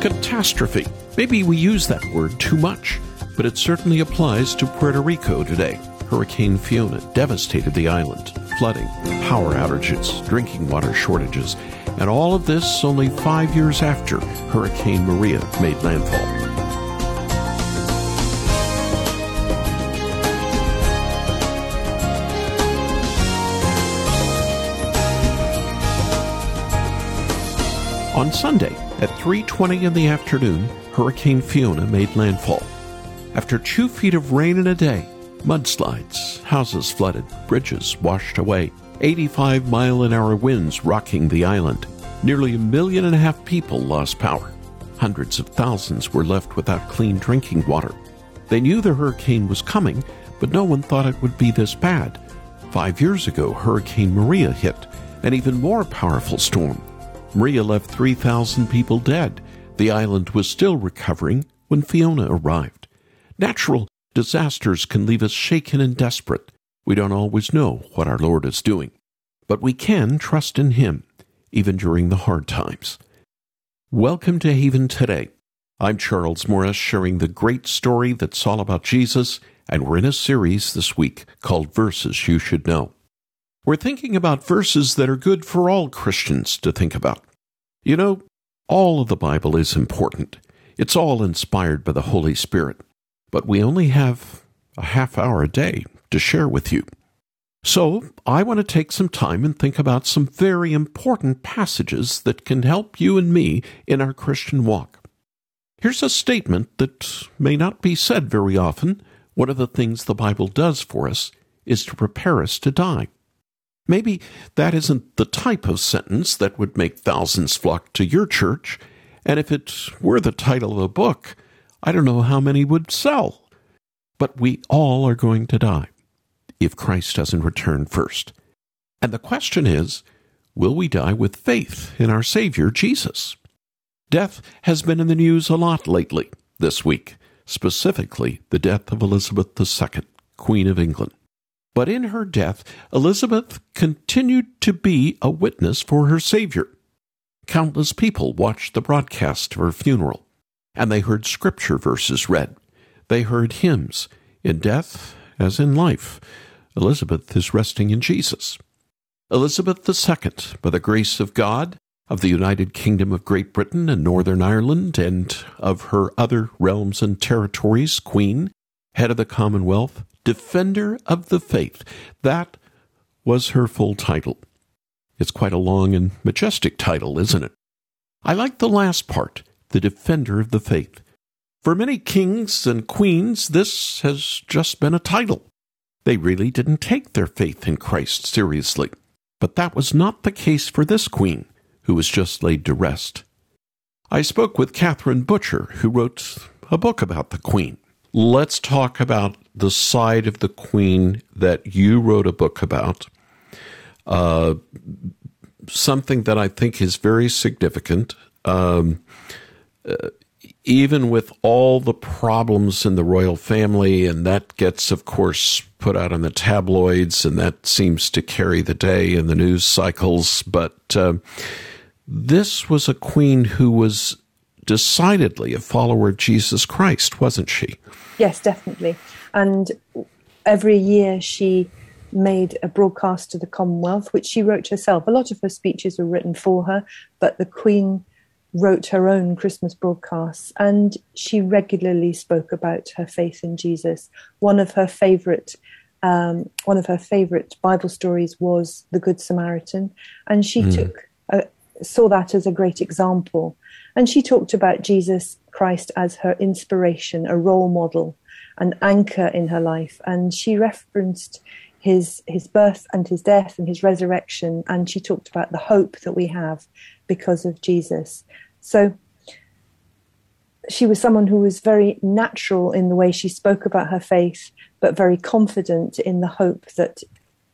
Catastrophe. Maybe we use that word too much, but it certainly applies to Puerto Rico today. Hurricane Fiona devastated the island, flooding, power outages, drinking water shortages, and all of this only five years after Hurricane Maria made landfall. On Sunday, at 3:20 in the afternoon, Hurricane Fiona made landfall. After 2 feet of rain in a day, mudslides, houses flooded, bridges washed away, 85 mile an hour winds rocking the island. Nearly a million and a half people lost power. Hundreds of thousands were left without clean drinking water. They knew the hurricane was coming, but no one thought it would be this bad. Five years ago, Hurricane Maria hit, an even more powerful storm. Maria left 3,000 people dead. The island was still recovering when Fiona arrived. Natural disasters can leave us shaken and desperate. We don't always know what our Lord is doing, but we can trust in Him, even during the hard times. Welcome to Haven Today. I'm Charles Morris, sharing the great story that's all about Jesus, and we're in a series this week called Verses You Should Know. We're thinking about verses that are good for all Christians to think about. You know, all of the Bible is important. It's all inspired by the Holy Spirit, but we only have a half hour a day to share with you. So, I want to take some time and think about some very important passages that can help you and me in our Christian walk. Here's a statement that may not be said very often. One of the things the Bible does for us is to prepare us to die. Maybe that isn't the type of sentence that would make thousands flock to your church, and if it were the title of a book, I don't know how many would sell. But we all are going to die if Christ doesn't return first. And the question is will we die with faith in our Savior, Jesus? Death has been in the news a lot lately this week, specifically the death of Elizabeth II, Queen of England. But in her death, Elizabeth continued to be a witness for her Savior. Countless people watched the broadcast of her funeral, and they heard scripture verses read. They heard hymns. In death, as in life, Elizabeth is resting in Jesus. Elizabeth II, by the grace of God, of the United Kingdom of Great Britain and Northern Ireland, and of her other realms and territories, Queen, head of the Commonwealth, Defender of the Faith. That was her full title. It's quite a long and majestic title, isn't it? I like the last part, the Defender of the Faith. For many kings and queens, this has just been a title. They really didn't take their faith in Christ seriously. But that was not the case for this queen, who was just laid to rest. I spoke with Catherine Butcher, who wrote a book about the queen. Let's talk about the side of the Queen that you wrote a book about. Uh, something that I think is very significant. Um, uh, even with all the problems in the royal family, and that gets, of course, put out in the tabloids, and that seems to carry the day in the news cycles. But uh, this was a queen who was decidedly a follower of Jesus Christ, wasn't she? Yes, definitely. And every year she made a broadcast to the Commonwealth, which she wrote herself. A lot of her speeches were written for her, but the Queen wrote her own Christmas broadcasts and she regularly spoke about her faith in Jesus. One of her favorite um, one of her favorite Bible stories was the Good Samaritan, and she mm. took uh, saw that as a great example. And she talked about Jesus Christ as her inspiration, a role model, an anchor in her life. And she referenced his his birth and his death and his resurrection. And she talked about the hope that we have because of Jesus. So she was someone who was very natural in the way she spoke about her faith, but very confident in the hope that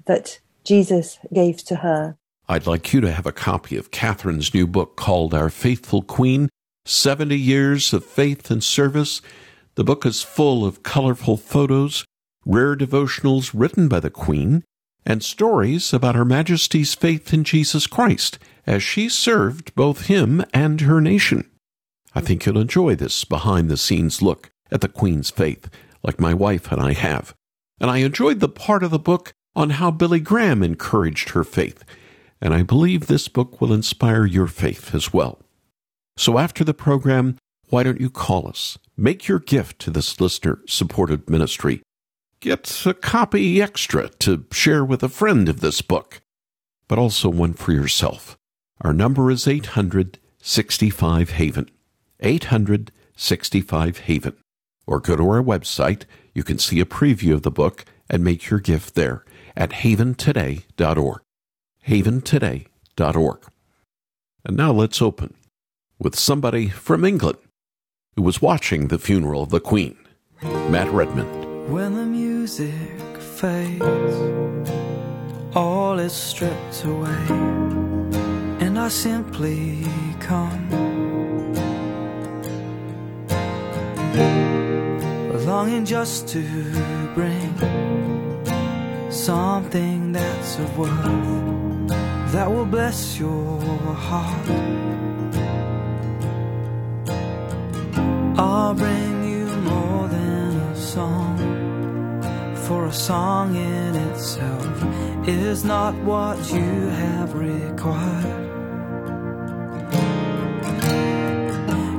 that Jesus gave to her. I'd like you to have a copy of Catherine's new book called Our Faithful Queen 70 Years of Faith and Service. The book is full of colorful photos, rare devotionals written by the Queen, and stories about Her Majesty's faith in Jesus Christ as she served both him and her nation. I think you'll enjoy this behind the scenes look at the Queen's faith, like my wife and I have. And I enjoyed the part of the book on how Billy Graham encouraged her faith. And I believe this book will inspire your faith as well. So after the program, why don't you call us? Make your gift to this listener supported ministry. Get a copy extra to share with a friend of this book, but also one for yourself. Our number is 865 Haven. 865 Haven. Or go to our website. You can see a preview of the book and make your gift there at haventoday.org. Haventoday.org. And now let's open with somebody from England who was watching the funeral of the Queen, Matt Redman. When the music fades, all is stripped away, and I simply come longing just to bring something that's of worth that will bless your heart. I'll bring you more than a song, for a song in itself is not what you have required.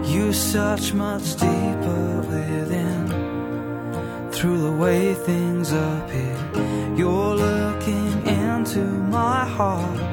You search much deeper within through the way things appear. You're looking into my heart.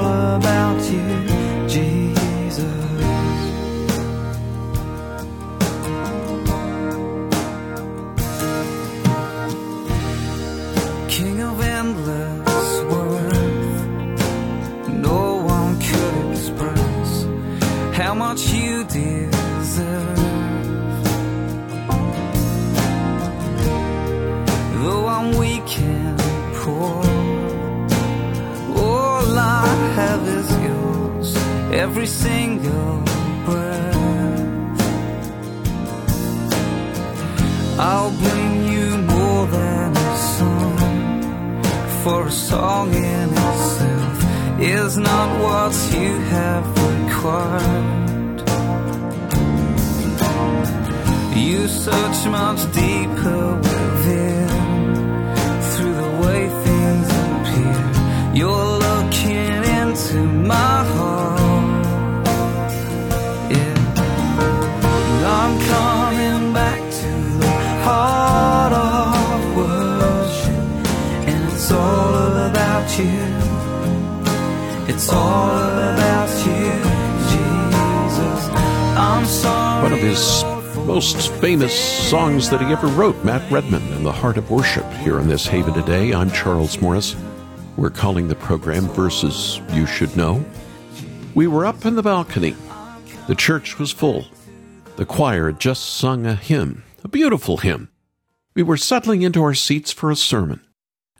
every single breath. I'll bring you more than a song, for a song in itself is not what you have required. You search much deeper within through the way things appear. You're One of his most famous songs that he ever wrote, Matt Redman, in the Heart of Worship, here on this Haven today. I'm Charles Morris. We're calling the program Verses You Should Know. We were up in the balcony. The church was full. The choir had just sung a hymn, a beautiful hymn. We were settling into our seats for a sermon,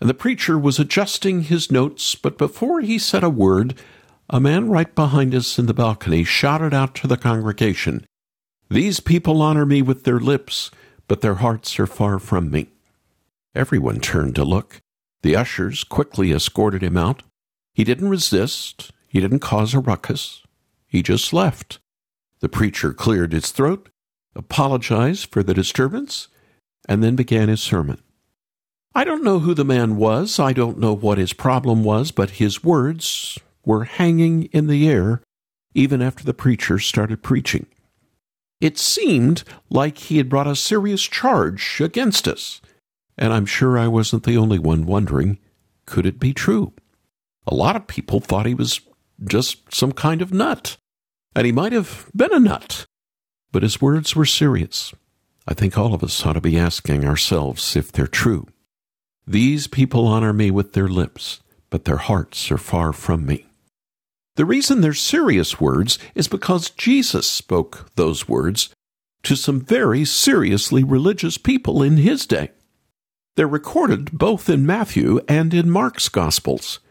and the preacher was adjusting his notes, but before he said a word, a man right behind us in the balcony shouted out to the congregation, These people honor me with their lips, but their hearts are far from me. Everyone turned to look. The ushers quickly escorted him out. He didn't resist. He didn't cause a ruckus. He just left. The preacher cleared his throat, apologized for the disturbance, and then began his sermon. I don't know who the man was. I don't know what his problem was, but his words were hanging in the air even after the preacher started preaching. It seemed like he had brought a serious charge against us, and I'm sure I wasn't the only one wondering could it be true? A lot of people thought he was just some kind of nut, and he might have been a nut, but his words were serious. I think all of us ought to be asking ourselves if they're true. These people honor me with their lips, but their hearts are far from me. The reason they're serious words is because Jesus spoke those words to some very seriously religious people in his day. They're recorded both in Matthew and in Mark's Gospels.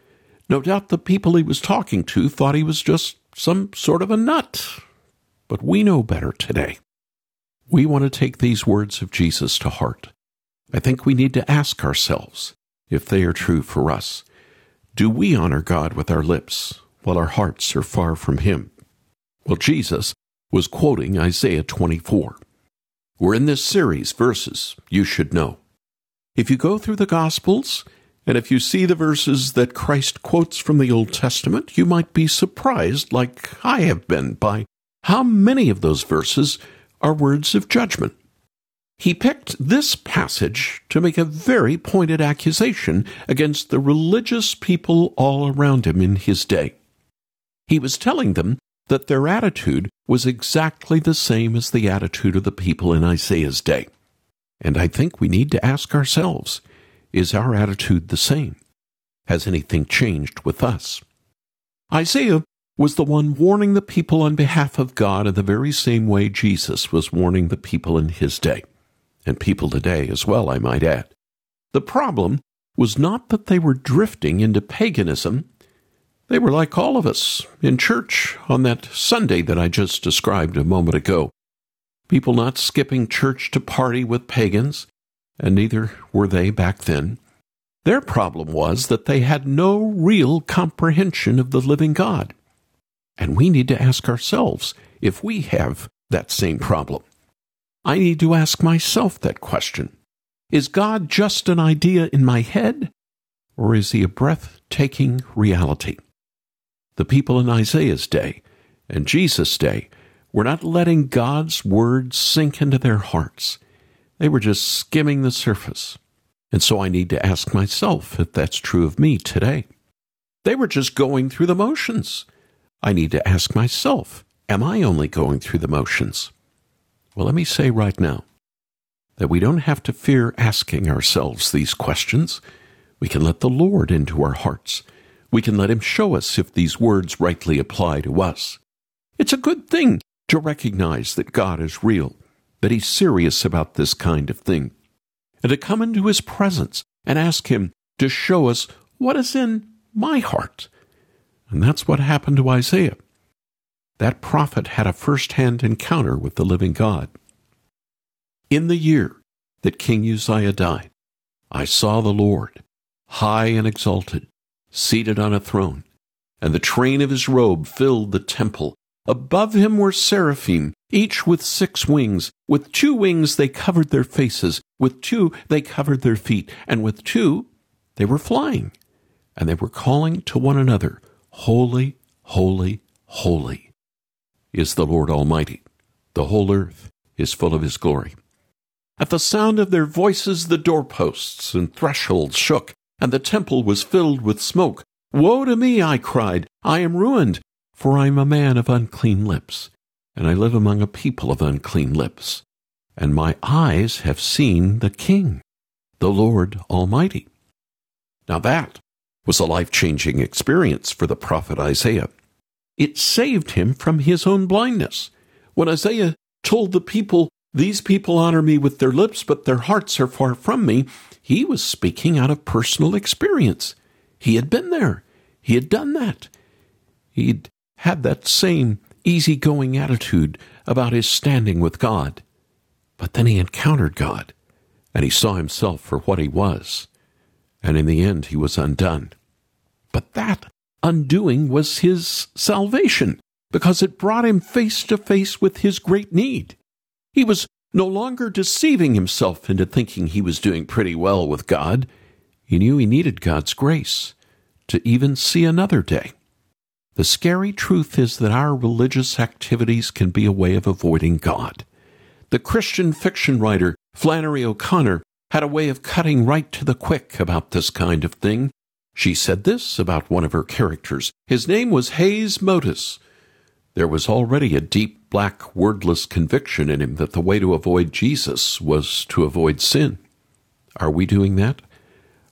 No doubt the people he was talking to thought he was just some sort of a nut. But we know better today. We want to take these words of Jesus to heart. I think we need to ask ourselves if they are true for us. Do we honor God with our lips while our hearts are far from Him? Well, Jesus was quoting Isaiah 24. We're in this series, verses you should know. If you go through the Gospels, and if you see the verses that Christ quotes from the Old Testament, you might be surprised, like I have been, by how many of those verses are words of judgment. He picked this passage to make a very pointed accusation against the religious people all around him in his day. He was telling them that their attitude was exactly the same as the attitude of the people in Isaiah's day. And I think we need to ask ourselves is our attitude the same? Has anything changed with us? Isaiah was the one warning the people on behalf of God in the very same way Jesus was warning the people in his day, and people today as well, I might add. The problem was not that they were drifting into paganism. They were like all of us in church on that Sunday that I just described a moment ago. People not skipping church to party with pagans, and neither were they back then. Their problem was that they had no real comprehension of the living God. And we need to ask ourselves if we have that same problem. I need to ask myself that question Is God just an idea in my head, or is he a breathtaking reality? The people in Isaiah's day and Jesus' day were not letting God's words sink into their hearts. They were just skimming the surface. And so I need to ask myself if that's true of me today. They were just going through the motions. I need to ask myself, am I only going through the motions? Well, let me say right now that we don't have to fear asking ourselves these questions. We can let the Lord into our hearts. We can let Him show us if these words rightly apply to us. It's a good thing to recognize that God is real, that He's serious about this kind of thing, and to come into His presence and ask Him to show us what is in my heart. And that's what happened to Isaiah. That prophet had a first hand encounter with the living God. In the year that King Uzziah died, I saw the Lord, high and exalted, seated on a throne, and the train of his robe filled the temple. Above him were seraphim, each with six wings. With two wings they covered their faces, with two they covered their feet, and with two they were flying. And they were calling to one another, Holy, holy, holy is the Lord Almighty. The whole earth is full of his glory. At the sound of their voices, the doorposts and thresholds shook, and the temple was filled with smoke. Woe to me, I cried. I am ruined, for I am a man of unclean lips, and I live among a people of unclean lips. And my eyes have seen the King, the Lord Almighty. Now that was a life changing experience for the prophet Isaiah. It saved him from his own blindness. When Isaiah told the people, These people honor me with their lips, but their hearts are far from me, he was speaking out of personal experience. He had been there, he had done that. He'd had that same easygoing attitude about his standing with God. But then he encountered God, and he saw himself for what he was and in the end he was undone. But that undoing was his salvation, because it brought him face to face with his great need. He was no longer deceiving himself into thinking he was doing pretty well with God. He knew he needed God's grace to even see another day. The scary truth is that our religious activities can be a way of avoiding God. The Christian fiction writer Flannery O'Connor had a way of cutting right to the quick about this kind of thing. She said this about one of her characters. His name was Haze Motes. There was already a deep, black, wordless conviction in him that the way to avoid Jesus was to avoid sin. Are we doing that?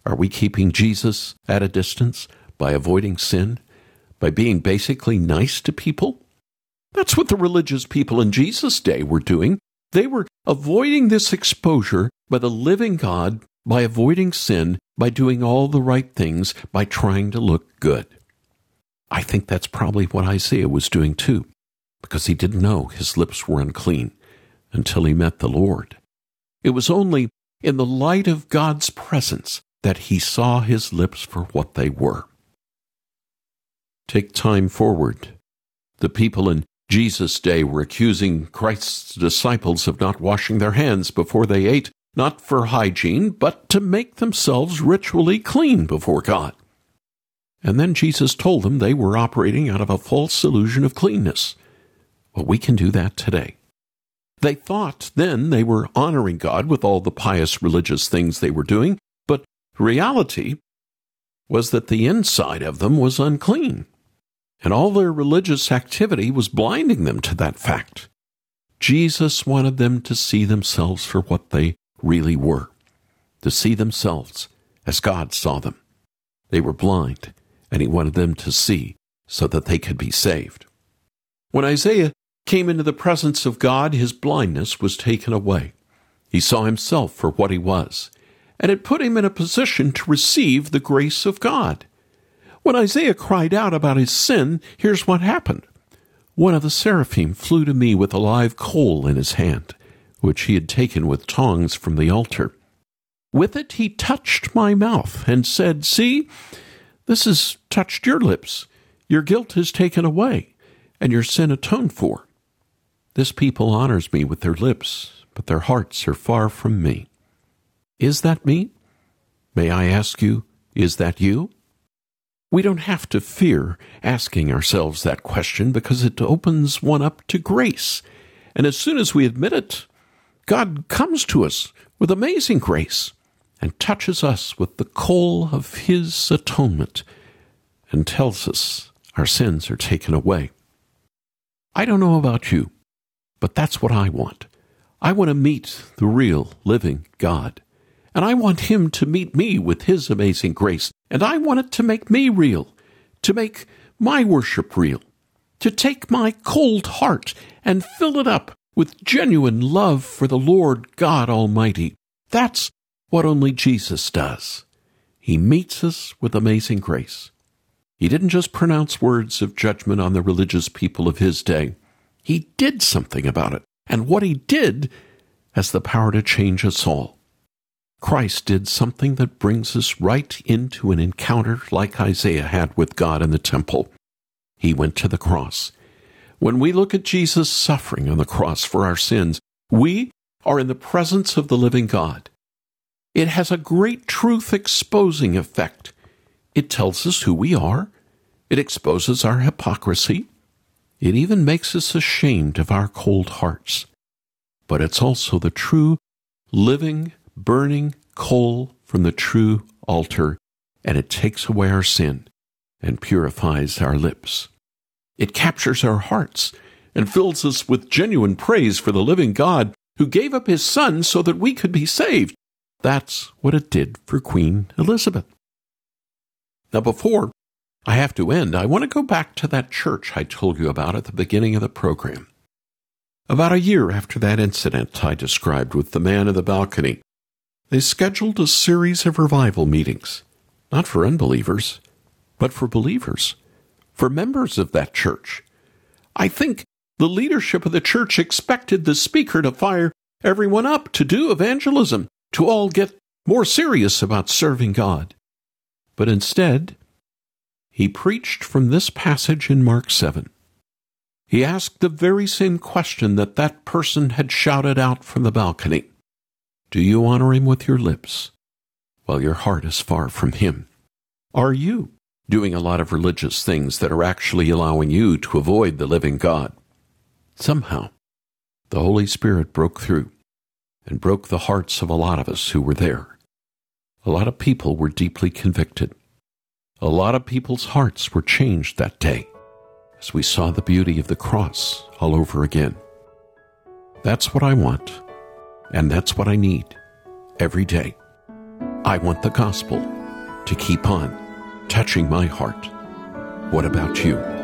Are we keeping Jesus at a distance by avoiding sin? By being basically nice to people? That's what the religious people in Jesus' day were doing. They were avoiding this exposure by the living God, by avoiding sin, by doing all the right things, by trying to look good. I think that's probably what Isaiah was doing too, because he didn't know his lips were unclean until he met the Lord. It was only in the light of God's presence that he saw his lips for what they were. Take time forward. The people in Jesus' day were accusing Christ's disciples of not washing their hands before they ate, not for hygiene, but to make themselves ritually clean before God. And then Jesus told them they were operating out of a false illusion of cleanness. Well, we can do that today. They thought then they were honoring God with all the pious religious things they were doing, but reality was that the inside of them was unclean, and all their religious activity was blinding them to that fact. Jesus wanted them to see themselves for what they really were, to see themselves as God saw them. They were blind, and he wanted them to see so that they could be saved. When Isaiah came into the presence of God, his blindness was taken away. He saw himself for what he was, and it put him in a position to receive the grace of God. When Isaiah cried out about his sin, here's what happened. One of the seraphim flew to me with a live coal in his hand, which he had taken with tongs from the altar. With it he touched my mouth and said, See, this has touched your lips. Your guilt is taken away, and your sin atoned for. This people honors me with their lips, but their hearts are far from me. Is that me? May I ask you, is that you? We don't have to fear asking ourselves that question because it opens one up to grace. And as soon as we admit it, God comes to us with amazing grace and touches us with the coal of His atonement and tells us our sins are taken away. I don't know about you, but that's what I want. I want to meet the real living God. And I want Him to meet me with His amazing grace. And I want it to make me real, to make my worship real, to take my cold heart and fill it up with genuine love for the Lord God Almighty. That's what only Jesus does. He meets us with amazing grace. He didn't just pronounce words of judgment on the religious people of his day. He did something about it. And what he did has the power to change us all. Christ did something that brings us right into an encounter like Isaiah had with God in the temple. He went to the cross. When we look at Jesus suffering on the cross for our sins, we are in the presence of the living God. It has a great truth exposing effect. It tells us who we are. It exposes our hypocrisy. It even makes us ashamed of our cold hearts. But it's also the true, living, burning coal from the true altar, and it takes away our sin and purifies our lips. It captures our hearts and fills us with genuine praise for the living God who gave up his son so that we could be saved. That's what it did for Queen Elizabeth. Now, before I have to end. I want to go back to that church I told you about at the beginning of the program. About a year after that incident I described with the man in the balcony, they scheduled a series of revival meetings, not for unbelievers, but for believers, for members of that church. I think the leadership of the church expected the speaker to fire everyone up to do evangelism, to all get more serious about serving God. But instead, he preached from this passage in Mark 7. He asked the very same question that that person had shouted out from the balcony Do you honor him with your lips while your heart is far from him? Are you doing a lot of religious things that are actually allowing you to avoid the living God? Somehow, the Holy Spirit broke through and broke the hearts of a lot of us who were there. A lot of people were deeply convicted. A lot of people's hearts were changed that day as we saw the beauty of the cross all over again. That's what I want, and that's what I need every day. I want the gospel to keep on touching my heart. What about you?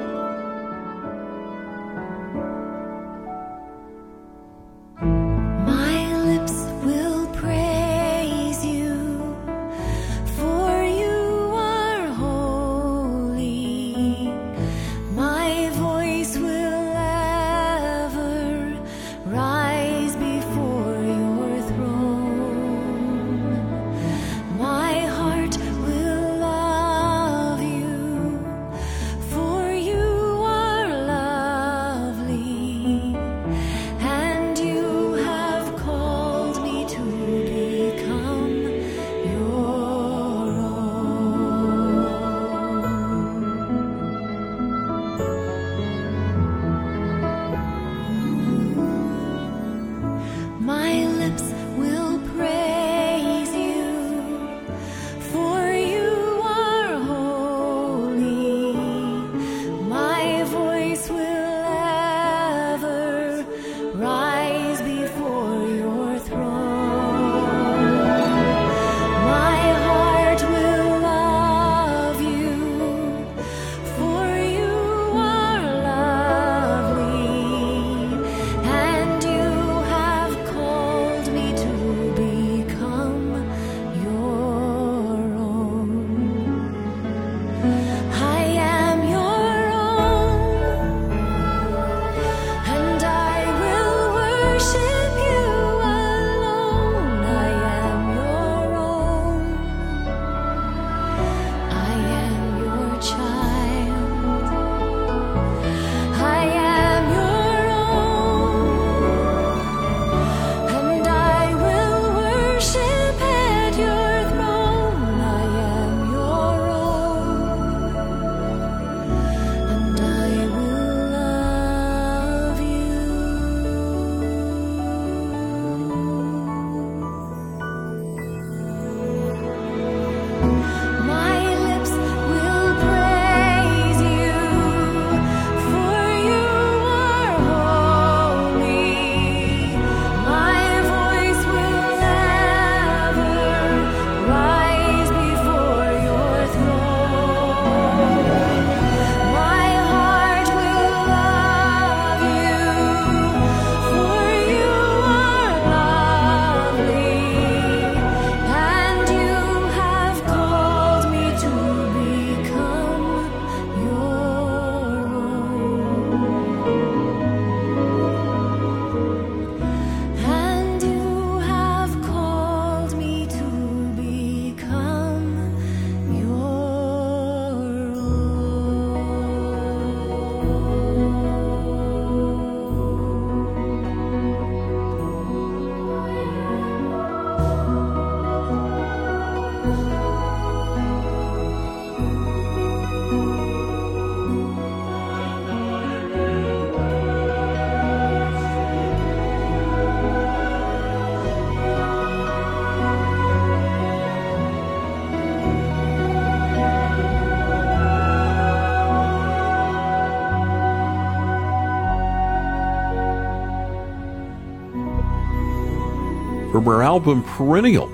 From her album Perennial.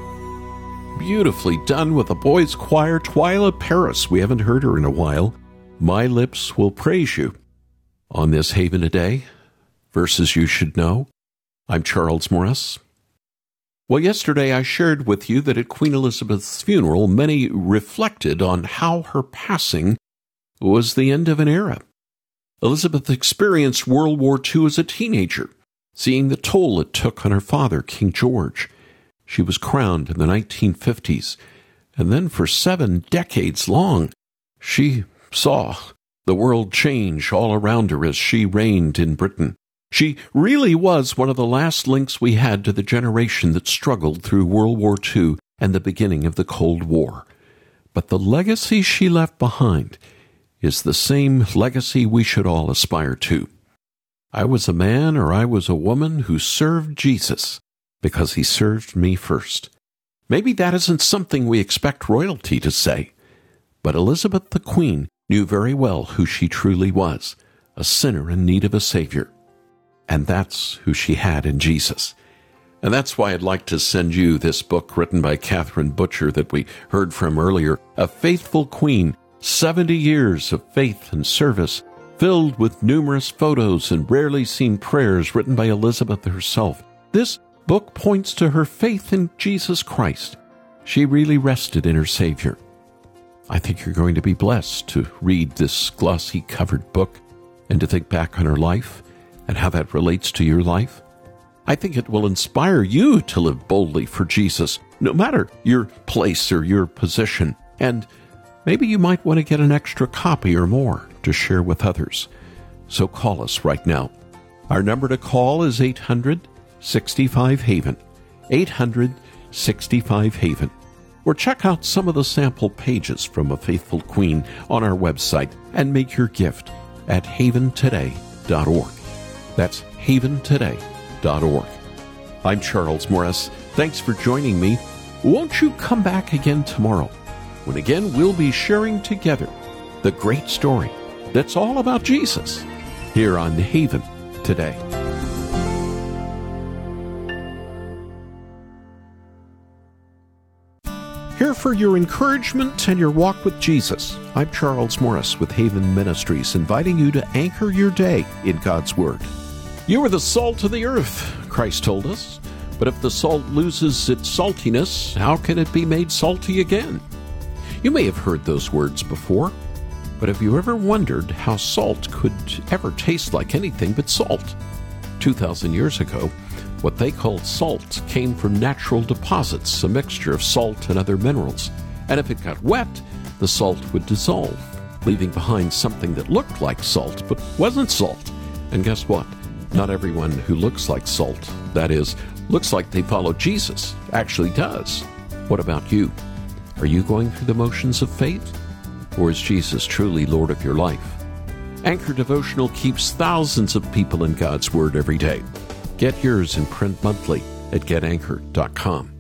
Beautifully done with the boys' choir Twila Paris. We haven't heard her in a while. My lips will praise you. On this Haven today, verses you should know. I'm Charles Morris. Well, yesterday I shared with you that at Queen Elizabeth's funeral, many reflected on how her passing was the end of an era. Elizabeth experienced World War II as a teenager, seeing the toll it took on her father, King George. She was crowned in the 1950s, and then for seven decades long, she saw the world change all around her as she reigned in Britain. She really was one of the last links we had to the generation that struggled through World War II and the beginning of the Cold War. But the legacy she left behind is the same legacy we should all aspire to. I was a man or I was a woman who served Jesus because he served me first. Maybe that isn't something we expect royalty to say, but Elizabeth the Queen knew very well who she truly was a sinner in need of a Savior. And that's who she had in Jesus. And that's why I'd like to send you this book written by Catherine Butcher that we heard from earlier A Faithful Queen 70 years of faith and service, filled with numerous photos and rarely seen prayers written by Elizabeth herself. This book points to her faith in Jesus Christ. She really rested in her Savior. I think you're going to be blessed to read this glossy covered book and to think back on her life and how that relates to your life. I think it will inspire you to live boldly for Jesus, no matter your place or your position. And maybe you might want to get an extra copy or more to share with others. So call us right now. Our number to call is 800 65 Haven. 800 65 Haven. Or check out some of the sample pages from A Faithful Queen on our website and make your gift at haventoday.org. That's haventoday.org. I'm Charles Morris. Thanks for joining me. Won't you come back again tomorrow when again we'll be sharing together the great story that's all about Jesus here on Haven today. Here for your encouragement and your walk with Jesus. I'm Charles Morris with Haven Ministries, inviting you to anchor your day in God's Word. You are the salt of the earth, Christ told us. But if the salt loses its saltiness, how can it be made salty again? You may have heard those words before, but have you ever wondered how salt could ever taste like anything but salt? 2,000 years ago, what they called salt came from natural deposits, a mixture of salt and other minerals. And if it got wet, the salt would dissolve, leaving behind something that looked like salt but wasn't salt. And guess what? Not everyone who looks like salt, that is, looks like they follow Jesus, actually does. What about you? Are you going through the motions of faith? Or is Jesus truly Lord of your life? Anchor Devotional keeps thousands of people in God's Word every day. Get yours in print monthly at getanchor.com.